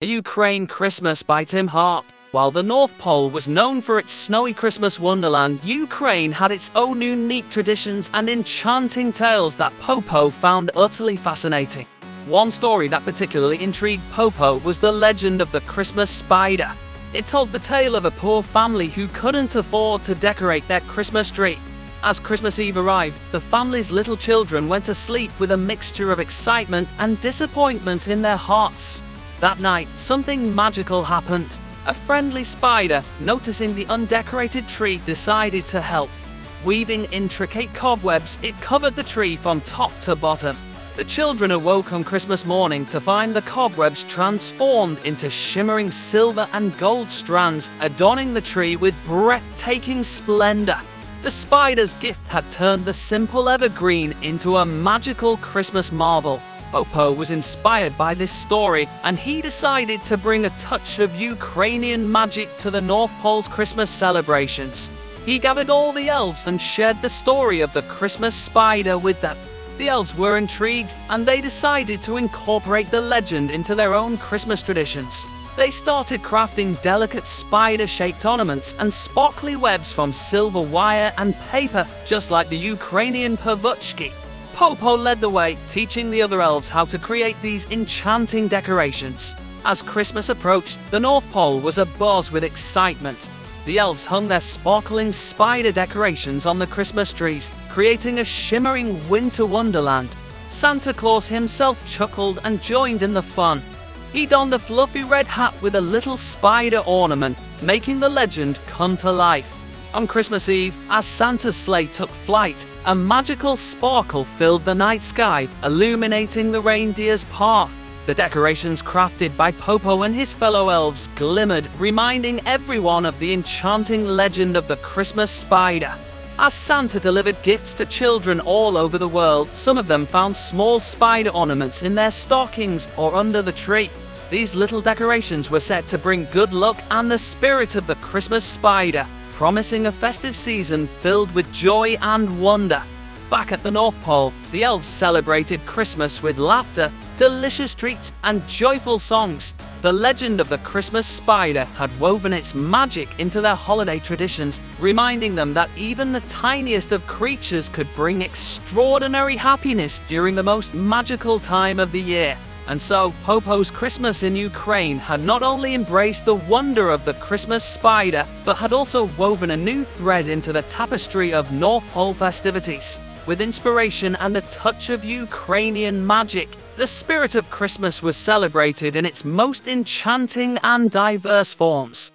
Ukraine Christmas by Tim Harp. While the North Pole was known for its snowy Christmas wonderland, Ukraine had its own unique traditions and enchanting tales that Popo found utterly fascinating. One story that particularly intrigued Popo was the legend of the Christmas spider. It told the tale of a poor family who couldn't afford to decorate their Christmas tree. As Christmas Eve arrived, the family's little children went to sleep with a mixture of excitement and disappointment in their hearts. That night, something magical happened. A friendly spider, noticing the undecorated tree, decided to help. Weaving intricate cobwebs, it covered the tree from top to bottom. The children awoke on Christmas morning to find the cobwebs transformed into shimmering silver and gold strands, adorning the tree with breathtaking splendor. The spider's gift had turned the simple evergreen into a magical Christmas marvel. Popo was inspired by this story and he decided to bring a touch of Ukrainian magic to the North Pole's Christmas celebrations. He gathered all the elves and shared the story of the Christmas spider with them. The elves were intrigued and they decided to incorporate the legend into their own Christmas traditions. They started crafting delicate spider shaped ornaments and sparkly webs from silver wire and paper, just like the Ukrainian pavuchki. Popo led the way, teaching the other elves how to create these enchanting decorations. As Christmas approached, the North Pole was abuzz with excitement. The elves hung their sparkling spider decorations on the Christmas trees, creating a shimmering winter wonderland. Santa Claus himself chuckled and joined in the fun, he donned a fluffy red hat with a little spider ornament, making the legend come to life. On Christmas Eve, as Santa's sleigh took flight, a magical sparkle filled the night sky, illuminating the reindeer's path. The decorations crafted by Popo and his fellow elves glimmered, reminding everyone of the enchanting legend of the Christmas spider. As Santa delivered gifts to children all over the world, some of them found small spider ornaments in their stockings or under the tree. These little decorations were set to bring good luck and the spirit of the Christmas spider, promising a festive season filled with joy and wonder. Back at the North Pole, the elves celebrated Christmas with laughter, delicious treats, and joyful songs. The legend of the Christmas spider had woven its magic into their holiday traditions, reminding them that even the tiniest of creatures could bring extraordinary happiness during the most magical time of the year. And so, Popo's Christmas in Ukraine had not only embraced the wonder of the Christmas spider, but had also woven a new thread into the tapestry of North Pole festivities. With inspiration and a touch of Ukrainian magic, the spirit of Christmas was celebrated in its most enchanting and diverse forms.